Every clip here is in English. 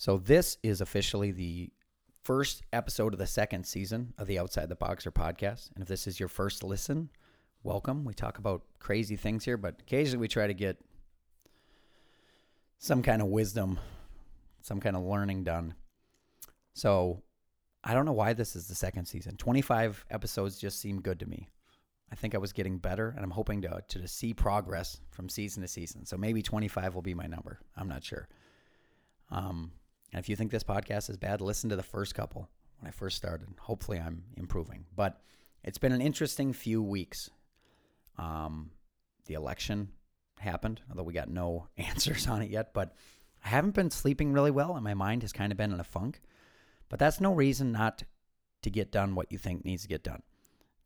So, this is officially the first episode of the second season of the Outside the Boxer podcast. And if this is your first listen, welcome. We talk about crazy things here, but occasionally we try to get some kind of wisdom, some kind of learning done. So, I don't know why this is the second season. 25 episodes just seem good to me. I think I was getting better, and I'm hoping to, to see progress from season to season. So maybe 25 will be my number. I'm not sure. Um, and if you think this podcast is bad, listen to the first couple when I first started. Hopefully, I'm improving. But it's been an interesting few weeks. Um, the election happened, although we got no answers on it yet. But I haven't been sleeping really well, and my mind has kind of been in a funk. But that's no reason not to get done what you think needs to get done.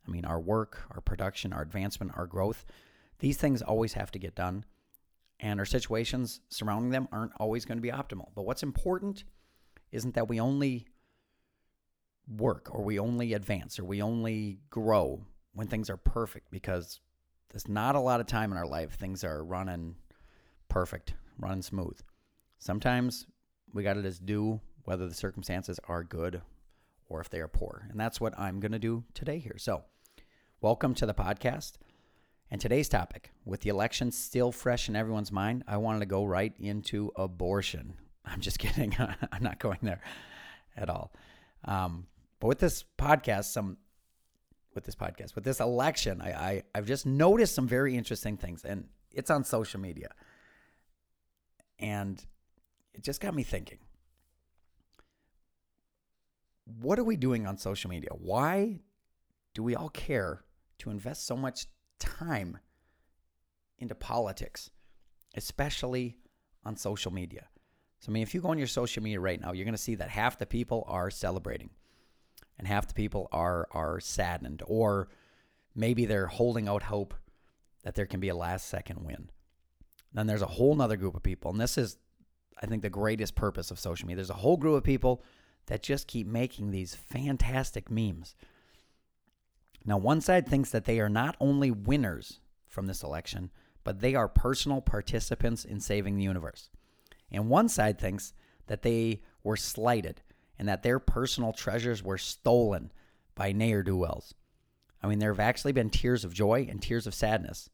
I mean, our work, our production, our advancement, our growth, these things always have to get done. And our situations surrounding them aren't always going to be optimal. But what's important isn't that we only work or we only advance or we only grow when things are perfect because there's not a lot of time in our life things are running perfect, running smooth. Sometimes we got to just do whether the circumstances are good or if they are poor. And that's what I'm going to do today here. So, welcome to the podcast. And today's topic, with the election still fresh in everyone's mind, I wanted to go right into abortion. I'm just kidding. I'm not going there at all. Um, but with this podcast, some with this podcast, with this election, I, I I've just noticed some very interesting things, and it's on social media, and it just got me thinking what are we doing on social media? Why do we all care to invest so much time into politics, especially on social media? So, I mean, if you go on your social media right now, you're going to see that half the people are celebrating and half the people are, are saddened, or maybe they're holding out hope that there can be a last second win. Then there's a whole nother group of people, and this is, I think, the greatest purpose of social media. There's a whole group of people that just keep making these fantastic memes. Now, one side thinks that they are not only winners from this election, but they are personal participants in saving the universe. And one side thinks that they were slighted and that their personal treasures were stolen by ne'er do wells. I mean, there have actually been tears of joy and tears of sadness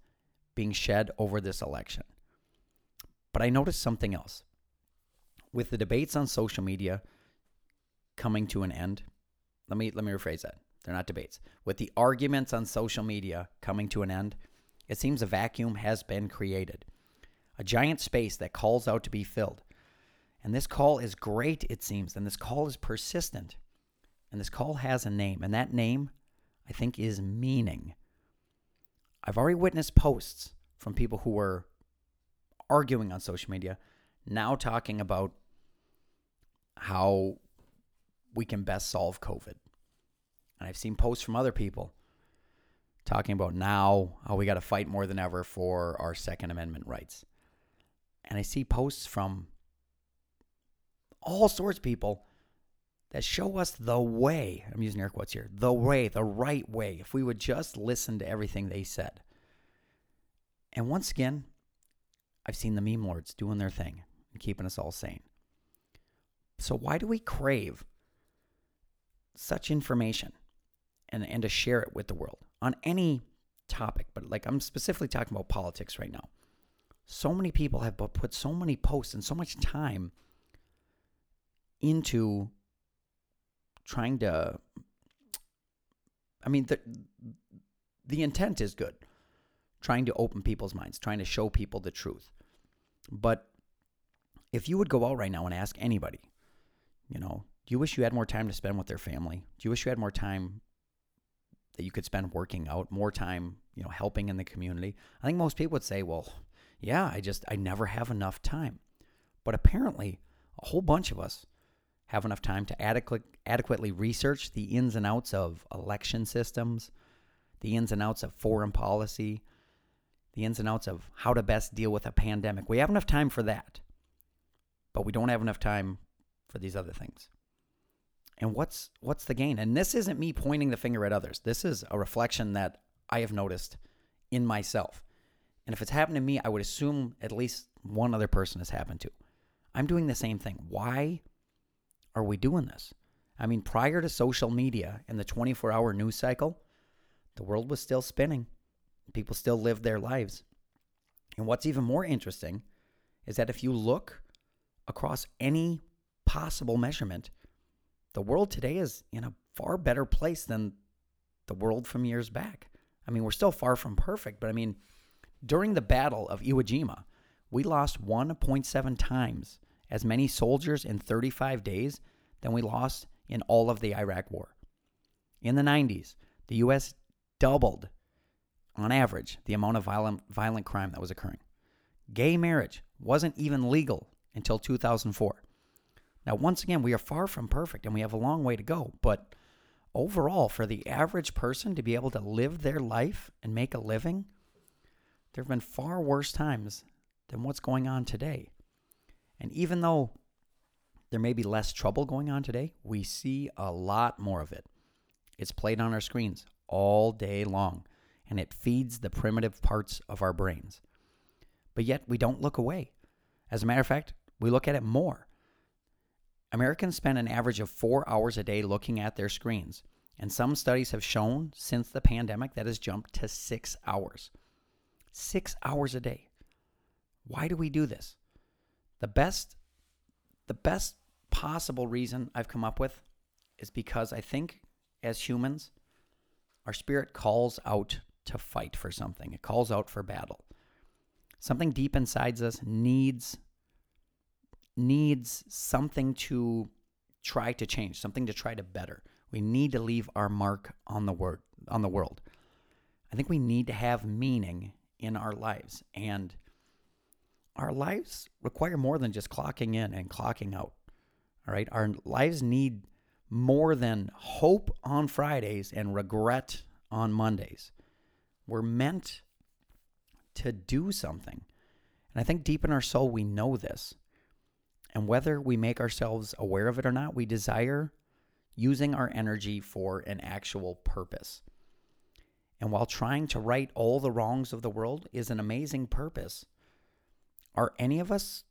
being shed over this election. But I noticed something else. With the debates on social media, coming to an end. Let me let me rephrase that. They're not debates. With the arguments on social media coming to an end, it seems a vacuum has been created. A giant space that calls out to be filled. And this call is great, it seems, and this call is persistent. And this call has a name, and that name, I think, is meaning. I've already witnessed posts from people who were arguing on social media now talking about how we can best solve COVID. And I've seen posts from other people talking about now how we got to fight more than ever for our Second Amendment rights. And I see posts from all sorts of people that show us the way. I'm using air quotes here the way, the right way, if we would just listen to everything they said. And once again, I've seen the meme lords doing their thing and keeping us all sane. So, why do we crave such information and, and to share it with the world on any topic, but like I'm specifically talking about politics right now. So many people have put so many posts and so much time into trying to I mean the the intent is good. Trying to open people's minds, trying to show people the truth. But if you would go out right now and ask anybody, you know, do you wish you had more time to spend with their family? Do you wish you had more time that you could spend working out, more time, you know, helping in the community? I think most people would say, well, yeah, I just, I never have enough time. But apparently, a whole bunch of us have enough time to adequate, adequately research the ins and outs of election systems, the ins and outs of foreign policy, the ins and outs of how to best deal with a pandemic. We have enough time for that, but we don't have enough time for these other things. And what's what's the gain? And this isn't me pointing the finger at others. This is a reflection that I have noticed in myself. And if it's happened to me, I would assume at least one other person has happened to. I'm doing the same thing. Why are we doing this? I mean, prior to social media and the 24 hour news cycle, the world was still spinning. People still lived their lives. And what's even more interesting is that if you look across any possible measurement, the world today is in a far better place than the world from years back. I mean, we're still far from perfect, but I mean, during the Battle of Iwo Jima, we lost 1.7 times as many soldiers in 35 days than we lost in all of the Iraq War. In the 90s, the U.S. doubled, on average, the amount of violent, violent crime that was occurring. Gay marriage wasn't even legal until 2004. Now, once again, we are far from perfect and we have a long way to go, but overall, for the average person to be able to live their life and make a living, there have been far worse times than what's going on today. And even though there may be less trouble going on today, we see a lot more of it. It's played on our screens all day long, and it feeds the primitive parts of our brains. But yet, we don't look away. As a matter of fact, we look at it more. Americans spend an average of four hours a day looking at their screens, and some studies have shown since the pandemic that has jumped to six hours. Six hours a day. Why do we do this? The best, the best possible reason I've come up with is because I think as humans, our spirit calls out to fight for something. It calls out for battle. Something deep inside us needs needs something to try to change, something to try to better. We need to leave our mark on the word on the world. I think we need to have meaning in our lives and our lives require more than just clocking in and clocking out. All right? Our lives need more than hope on Fridays and regret on Mondays. We're meant to do something. And I think deep in our soul, we know this. And whether we make ourselves aware of it or not, we desire using our energy for an actual purpose. And while trying to right all the wrongs of the world is an amazing purpose, are any of us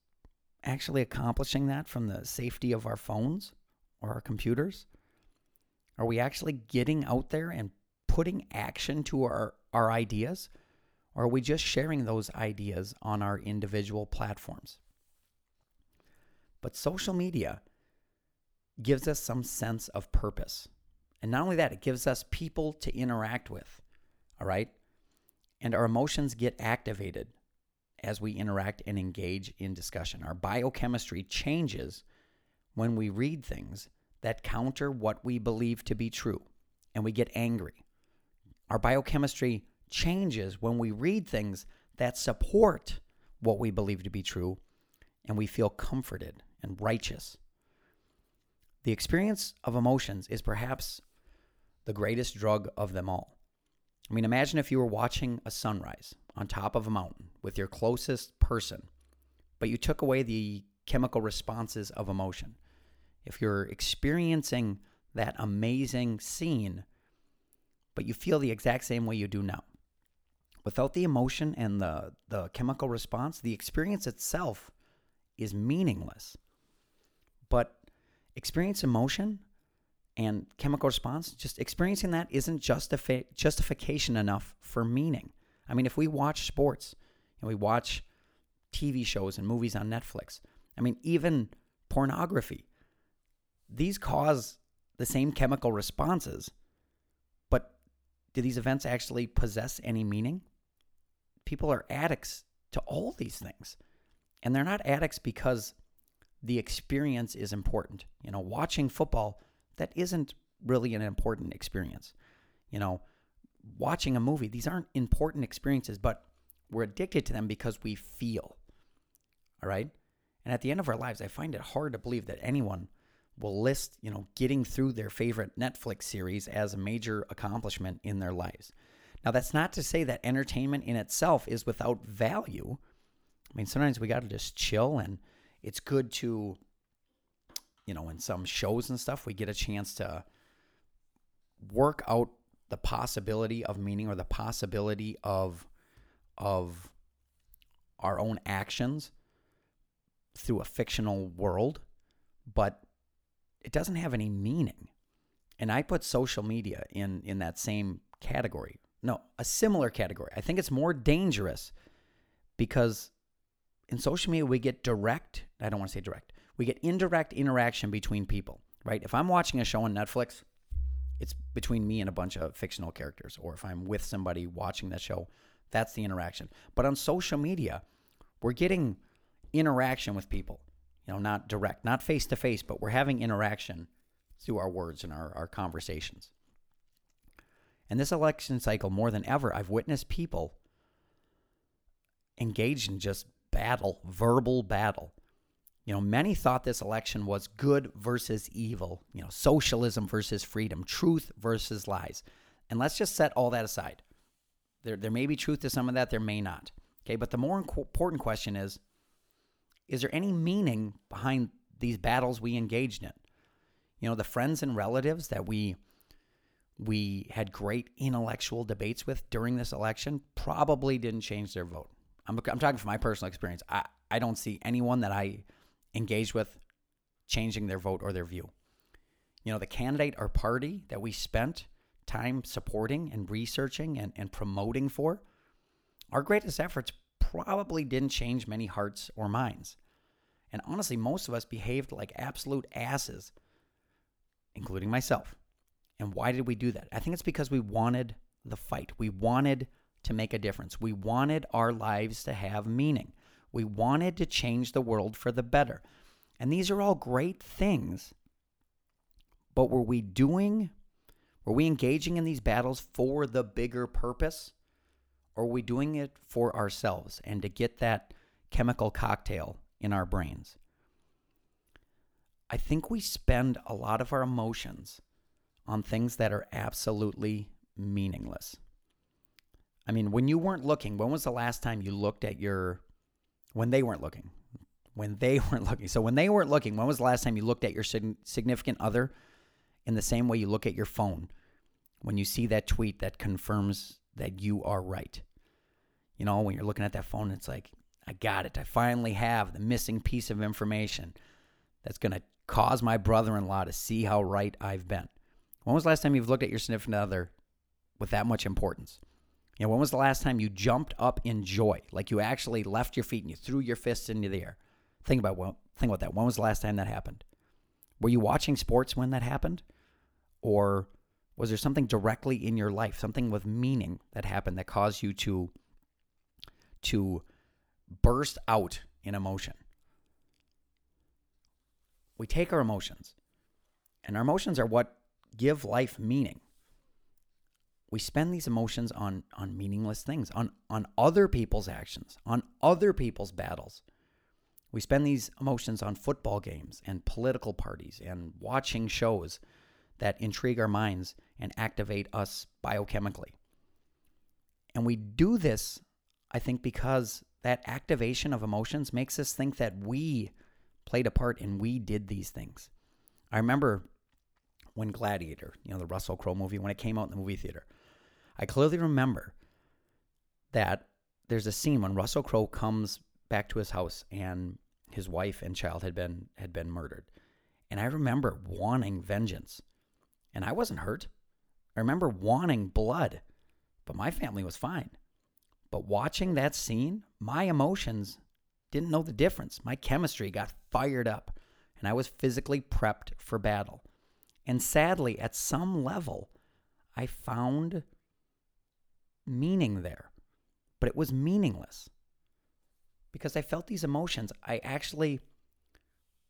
actually accomplishing that from the safety of our phones or our computers? Are we actually getting out there and putting action to our, our ideas? Or are we just sharing those ideas on our individual platforms? But social media gives us some sense of purpose. And not only that, it gives us people to interact with. All right? And our emotions get activated as we interact and engage in discussion. Our biochemistry changes when we read things that counter what we believe to be true and we get angry. Our biochemistry changes when we read things that support what we believe to be true and we feel comforted and righteous. The experience of emotions is perhaps the greatest drug of them all. I mean, imagine if you were watching a sunrise on top of a mountain with your closest person, but you took away the chemical responses of emotion. If you're experiencing that amazing scene, but you feel the exact same way you do now. Without the emotion and the, the chemical response, the experience itself is meaningless. But experience emotion and chemical response, just experiencing that isn't justifi- justification enough for meaning. I mean, if we watch sports and we watch TV shows and movies on Netflix, I mean, even pornography, these cause the same chemical responses, but do these events actually possess any meaning? People are addicts to all these things. And they're not addicts because the experience is important. You know, watching football, that isn't really an important experience. You know, watching a movie, these aren't important experiences, but we're addicted to them because we feel. All right? And at the end of our lives, I find it hard to believe that anyone will list, you know, getting through their favorite Netflix series as a major accomplishment in their lives. Now, that's not to say that entertainment in itself is without value. I mean, sometimes we got to just chill and it's good to you know, in some shows and stuff, we get a chance to work out the possibility of meaning or the possibility of of our own actions through a fictional world, but it doesn't have any meaning. And I put social media in in that same category. No, a similar category. I think it's more dangerous because in social media we get direct, I don't want to say direct. We get indirect interaction between people, right? If I'm watching a show on Netflix, it's between me and a bunch of fictional characters or if I'm with somebody watching that show, that's the interaction. But on social media, we're getting interaction with people. You know, not direct, not face to face, but we're having interaction through our words and our, our conversations. And this election cycle, more than ever, I've witnessed people engaged in just battle, verbal battle. You know, many thought this election was good versus evil, you know, socialism versus freedom, truth versus lies. And let's just set all that aside. There, there may be truth to some of that, there may not. Okay, but the more important question is is there any meaning behind these battles we engaged in? You know, the friends and relatives that we we had great intellectual debates with during this election probably didn't change their vote. I'm, I'm talking from my personal experience. I, I don't see anyone that I engage with changing their vote or their view. You know, the candidate or party that we spent time supporting and researching and, and promoting for, our greatest efforts probably didn't change many hearts or minds. And honestly, most of us behaved like absolute asses, including myself. And why did we do that? I think it's because we wanted the fight. We wanted to make a difference. We wanted our lives to have meaning. We wanted to change the world for the better. And these are all great things. But were we doing, were we engaging in these battles for the bigger purpose? Or were we doing it for ourselves and to get that chemical cocktail in our brains? I think we spend a lot of our emotions on things that are absolutely meaningless. I mean, when you weren't looking, when was the last time you looked at your when they weren't looking? When they weren't looking. So when they weren't looking, when was the last time you looked at your significant other in the same way you look at your phone when you see that tweet that confirms that you are right? You know, when you're looking at that phone, it's like, I got it. I finally have the missing piece of information that's going to cause my brother in law to see how right I've been. When was the last time you've looked at your significant other with that much importance? You know, when was the last time you jumped up in joy? Like you actually left your feet and you threw your fists into the air. Think about think about that. When was the last time that happened? Were you watching sports when that happened? Or was there something directly in your life, something with meaning that happened that caused you to to burst out in emotion. We take our emotions, and our emotions are what give life meaning. We spend these emotions on, on meaningless things, on, on other people's actions, on other people's battles. We spend these emotions on football games and political parties and watching shows that intrigue our minds and activate us biochemically. And we do this I think because that activation of emotions makes us think that we played a part and we did these things. I remember when Gladiator, you know, the Russell Crowe movie, when it came out in the movie theater, I clearly remember that there's a scene when Russell Crowe comes back to his house and his wife and child had been had been murdered. And I remember wanting vengeance. And I wasn't hurt. I remember wanting blood, but my family was fine. But watching that scene, my emotions didn't know the difference. My chemistry got fired up, and I was physically prepped for battle. And sadly, at some level, I found meaning there, but it was meaningless because I felt these emotions. I actually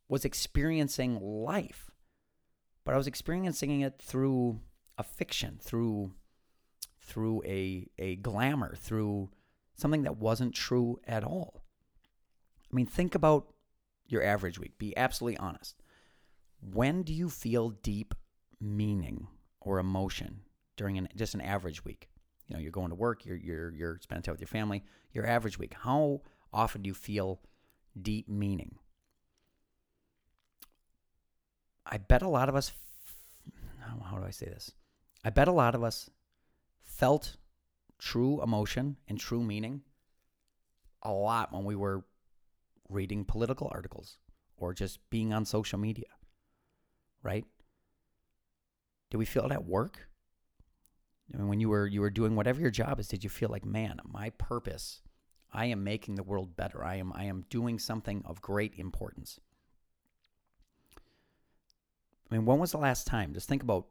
was experiencing life, but I was experiencing it through a fiction, through through a, a glamour, through something that wasn't true at all. I mean, think about your average week. Be absolutely honest. When do you feel deep meaning or emotion during an, just an average week? You know, you're going to work, you're, you're, you're spending time with your family, your average week. How often do you feel deep meaning? I bet a lot of us, how do I say this? I bet a lot of us felt true emotion and true meaning a lot when we were reading political articles or just being on social media. right? Did we feel it at work? I mean, when you were you were doing whatever your job is, did you feel like, man, my purpose, I am making the world better. I am I am doing something of great importance. I mean, when was the last time? Just think about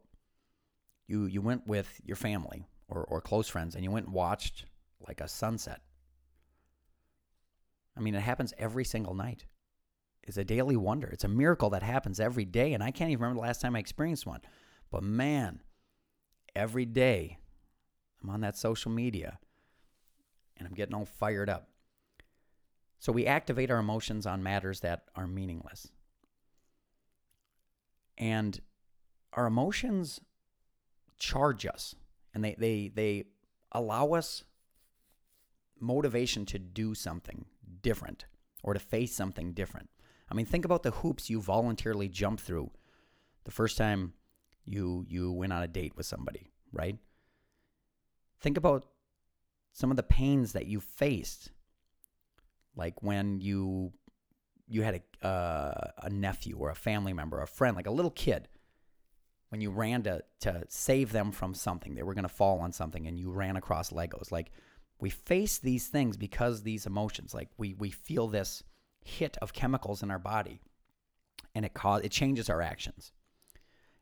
you you went with your family or, or close friends and you went and watched like a sunset. I mean, it happens every single night. It's a daily wonder. It's a miracle that happens every day. And I can't even remember the last time I experienced one. But man, every day I'm on that social media and I'm getting all fired up. So we activate our emotions on matters that are meaningless. And our emotions charge us and they, they, they allow us motivation to do something different or to face something different. I mean, think about the hoops you voluntarily jumped through the first time you you went on a date with somebody, right? Think about some of the pains that you faced, like when you you had a uh, a nephew or a family member, a friend, like a little kid, when you ran to to save them from something, they were going to fall on something, and you ran across Legos. Like we face these things because these emotions, like we we feel this hit of chemicals in our body, and it cause it changes our actions.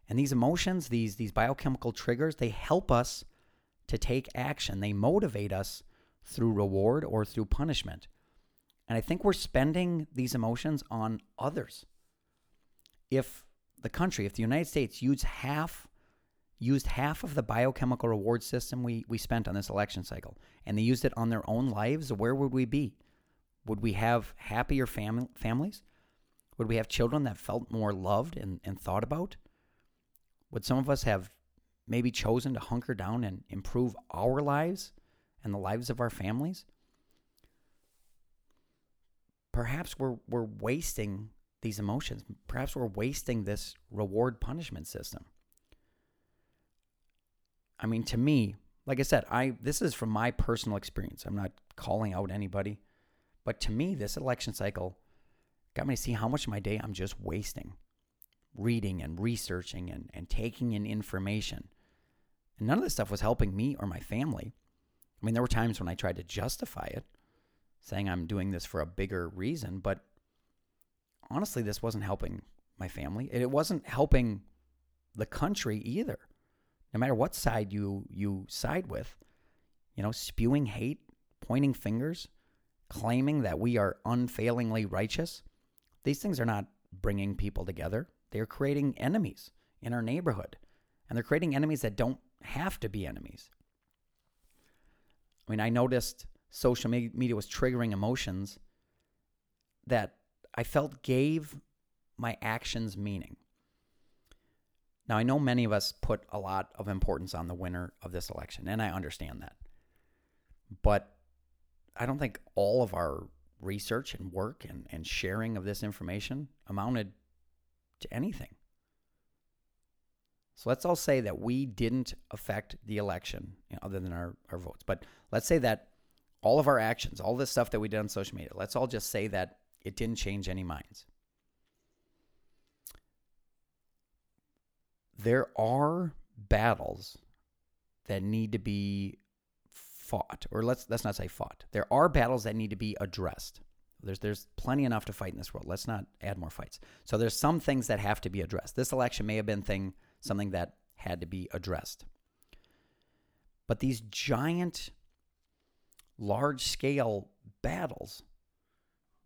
And these emotions, these these biochemical triggers, they help us to take action. They motivate us through reward or through punishment. And I think we're spending these emotions on others. If the country, if the United States used half used half of the biochemical reward system we, we spent on this election cycle and they used it on their own lives, where would we be? Would we have happier fam- families? Would we have children that felt more loved and, and thought about? Would some of us have maybe chosen to hunker down and improve our lives and the lives of our families? Perhaps we're, we're wasting these emotions. Perhaps we're wasting this reward punishment system. I mean, to me, like I said, I this is from my personal experience. I'm not calling out anybody, but to me, this election cycle got me to see how much of my day I'm just wasting reading and researching and, and taking in information. And none of this stuff was helping me or my family. I mean, there were times when I tried to justify it, saying I'm doing this for a bigger reason, but honestly, this wasn't helping my family. It wasn't helping the country either. No matter what side you you side with, you know, spewing hate, pointing fingers, claiming that we are unfailingly righteous, these things are not bringing people together. They're creating enemies in our neighborhood. And they're creating enemies that don't have to be enemies. I mean, I noticed social media was triggering emotions that I felt gave my actions meaning. Now, I know many of us put a lot of importance on the winner of this election, and I understand that. But I don't think all of our research and work and, and sharing of this information amounted to anything. So let's all say that we didn't affect the election you know, other than our, our votes. But let's say that all of our actions, all this stuff that we did on social media, let's all just say that it didn't change any minds. There are battles that need to be fought, or let's let's not say fought. There are battles that need to be addressed. There's there's plenty enough to fight in this world. Let's not add more fights. So there's some things that have to be addressed. This election may have been thing something that had to be addressed. But these giant large scale battles,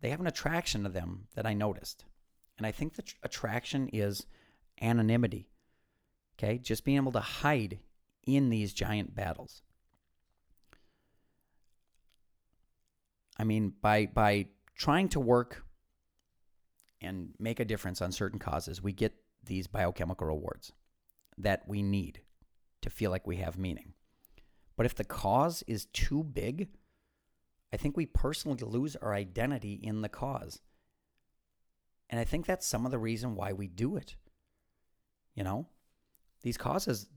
they have an attraction to them that I noticed. And I think the tr- attraction is anonymity. Okay? Just being able to hide in these giant battles. I mean, by by trying to work and make a difference on certain causes, we get these biochemical rewards that we need to feel like we have meaning. But if the cause is too big, I think we personally lose our identity in the cause. And I think that's some of the reason why we do it. You know, these causes,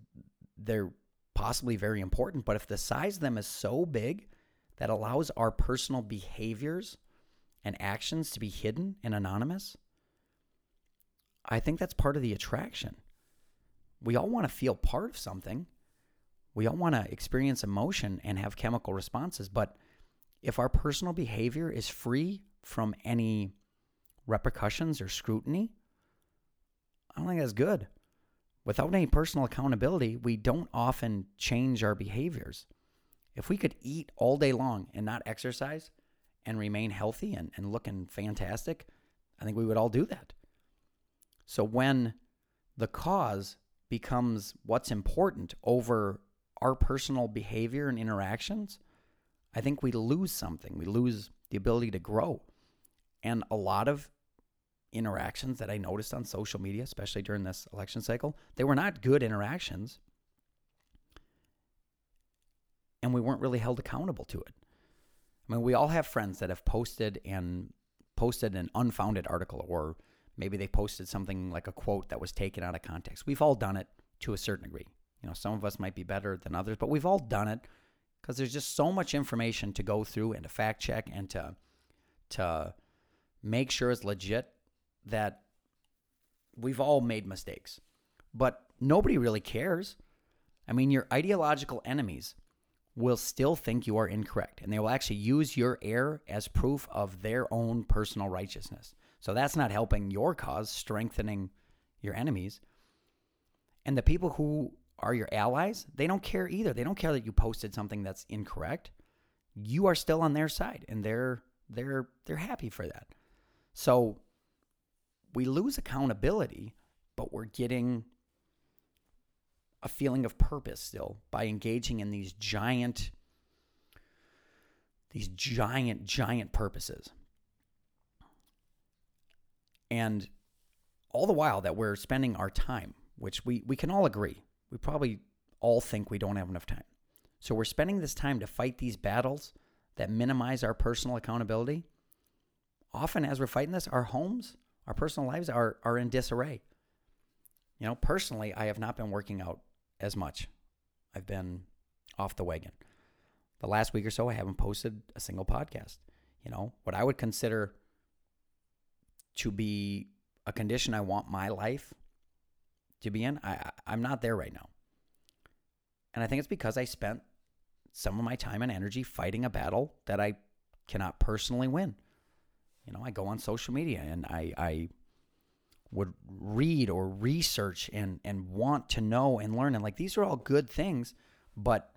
they're possibly very important, but if the size of them is so big that allows our personal behaviors and actions to be hidden and anonymous, I think that's part of the attraction. We all want to feel part of something. We all want to experience emotion and have chemical responses. But if our personal behavior is free from any repercussions or scrutiny, I don't think that's good. Without any personal accountability, we don't often change our behaviors. If we could eat all day long and not exercise and remain healthy and, and looking fantastic, I think we would all do that. So when the cause becomes what's important over our personal behavior and interactions, I think we lose something. We lose the ability to grow. And a lot of interactions that I noticed on social media, especially during this election cycle, they were not good interactions. And we weren't really held accountable to it. I mean, we all have friends that have posted and posted an unfounded article or maybe they posted something like a quote that was taken out of context. We've all done it to a certain degree. You know, some of us might be better than others, but we've all done it because there's just so much information to go through and to fact check and to to make sure it's legit that we've all made mistakes. But nobody really cares. I mean, your ideological enemies will still think you are incorrect, and they will actually use your error as proof of their own personal righteousness. So that's not helping your cause, strengthening your enemies. And the people who are your allies, they don't care either. They don't care that you posted something that's incorrect. You are still on their side and they're they're they're happy for that. So we lose accountability, but we're getting a feeling of purpose still by engaging in these giant these giant giant purposes. And all the while that we're spending our time, which we, we can all agree, we probably all think we don't have enough time. So we're spending this time to fight these battles that minimize our personal accountability. Often, as we're fighting this, our homes, our personal lives are, are in disarray. You know, personally, I have not been working out as much. I've been off the wagon. The last week or so, I haven't posted a single podcast. You know, what I would consider to be a condition I want my life to be in, I, I'm not there right now. And I think it's because I spent some of my time and energy fighting a battle that I cannot personally win. You know, I go on social media and I, I would read or research and and want to know and learn. And like these are all good things but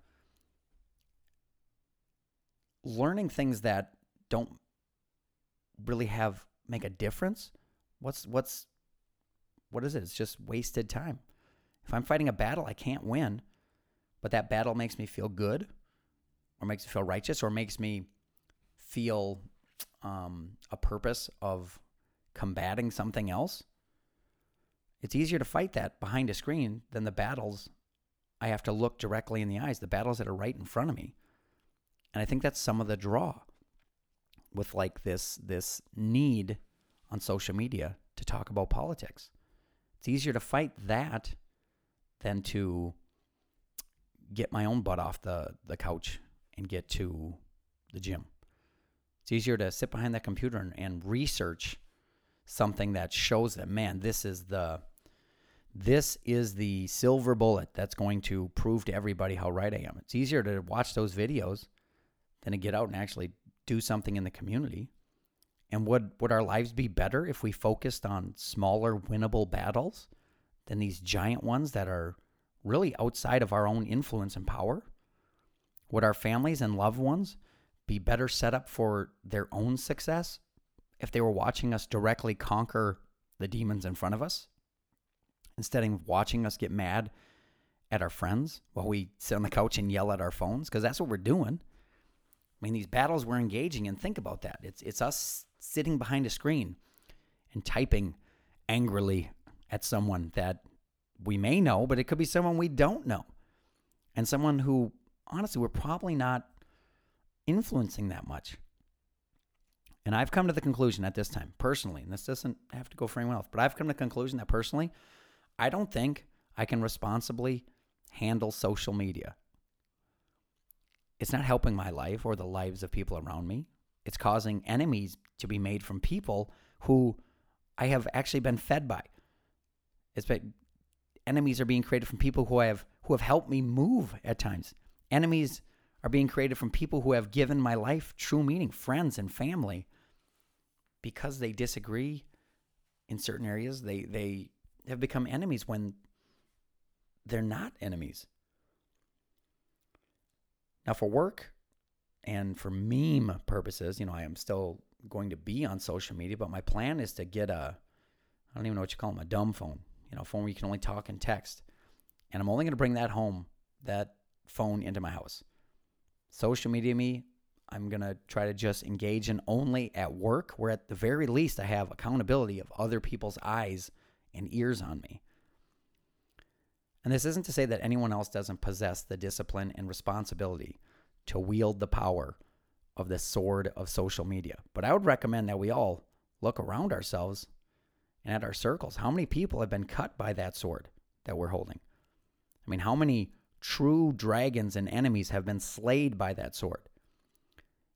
learning things that don't really have make a difference what's what's what is it? It's just wasted time. If i'm fighting a battle i can't win but that battle makes me feel good or makes me feel righteous or makes me feel um, a purpose of combating something else it's easier to fight that behind a screen than the battles I have to look directly in the eyes, the battles that are right in front of me. And I think that's some of the draw with like this this need on social media to talk about politics. It's easier to fight that than to get my own butt off the, the couch and get to the gym. It's easier to sit behind that computer and, and research something that shows that man, this is the this is the silver bullet that's going to prove to everybody how right I am. It's easier to watch those videos than to get out and actually do something in the community. And would would our lives be better if we focused on smaller winnable battles than these giant ones that are really outside of our own influence and power? Would our families and loved ones be better set up for their own success if they were watching us directly conquer the demons in front of us? Instead of watching us get mad at our friends while we sit on the couch and yell at our phones because that's what we're doing. I mean, these battles we're engaging in, think about that. It's it's us sitting behind a screen and typing angrily at someone that we may know, but it could be someone we don't know. And someone who honestly we're probably not influencing that much. And I've come to the conclusion at this time, personally, and this doesn't have to go for anyone else, but I've come to the conclusion that personally, I don't think I can responsibly handle social media. It's not helping my life or the lives of people around me. It's causing enemies to be made from people who I have actually been fed by. It's been, enemies are being created from people who I have who have helped me move at times. Enemies are being created from people who have given my life true meaning, friends and family. Because they disagree in certain areas, they they have become enemies when they're not enemies. Now, for work and for meme purposes, you know, I am still going to be on social media, but my plan is to get a, I don't even know what you call them, a dumb phone, you know, a phone where you can only talk and text. And I'm only going to bring that home, that phone into my house. Social media me, I'm going to try to just engage in only at work, where at the very least I have accountability of other people's eyes and ears on me. And this isn't to say that anyone else doesn't possess the discipline and responsibility to wield the power of the sword of social media. But I would recommend that we all look around ourselves and at our circles. How many people have been cut by that sword that we're holding? I mean, how many true dragons and enemies have been slayed by that sword?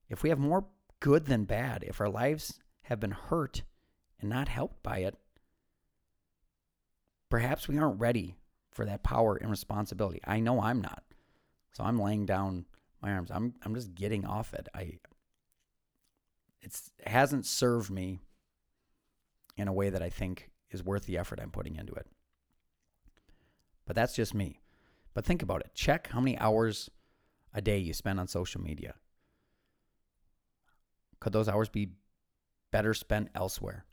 If we have more good than bad, if our lives have been hurt and not helped by it, perhaps we aren't ready for that power and responsibility. I know I'm not. So I'm laying down my arms. I'm I'm just getting off it. I it's it hasn't served me in a way that I think is worth the effort I'm putting into it. But that's just me. But think about it. Check how many hours a day you spend on social media. Could those hours be better spent elsewhere?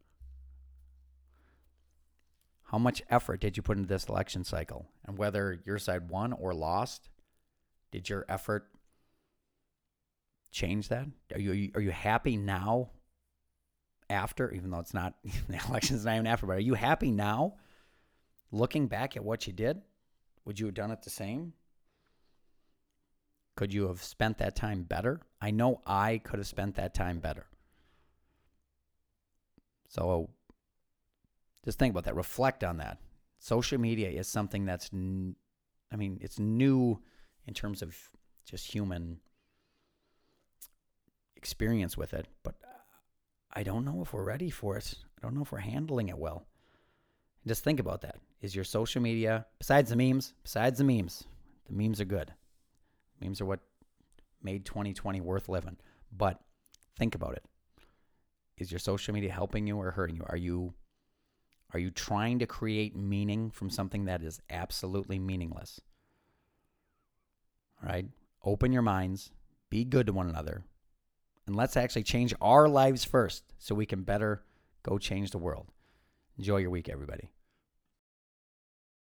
How much effort did you put into this election cycle? And whether your side won or lost, did your effort change that? Are you are you happy now? After, even though it's not the election's not even after, but are you happy now? Looking back at what you did, would you have done it the same? Could you have spent that time better? I know I could have spent that time better. So just think about that. Reflect on that. Social media is something that's, n- I mean, it's new in terms of just human experience with it, but I don't know if we're ready for it. I don't know if we're handling it well. Just think about that. Is your social media, besides the memes, besides the memes, the memes are good. Memes are what made 2020 worth living. But think about it. Is your social media helping you or hurting you? Are you are you trying to create meaning from something that is absolutely meaningless? All right? Open your minds, be good to one another, and let's actually change our lives first so we can better go change the world. Enjoy your week, everybody.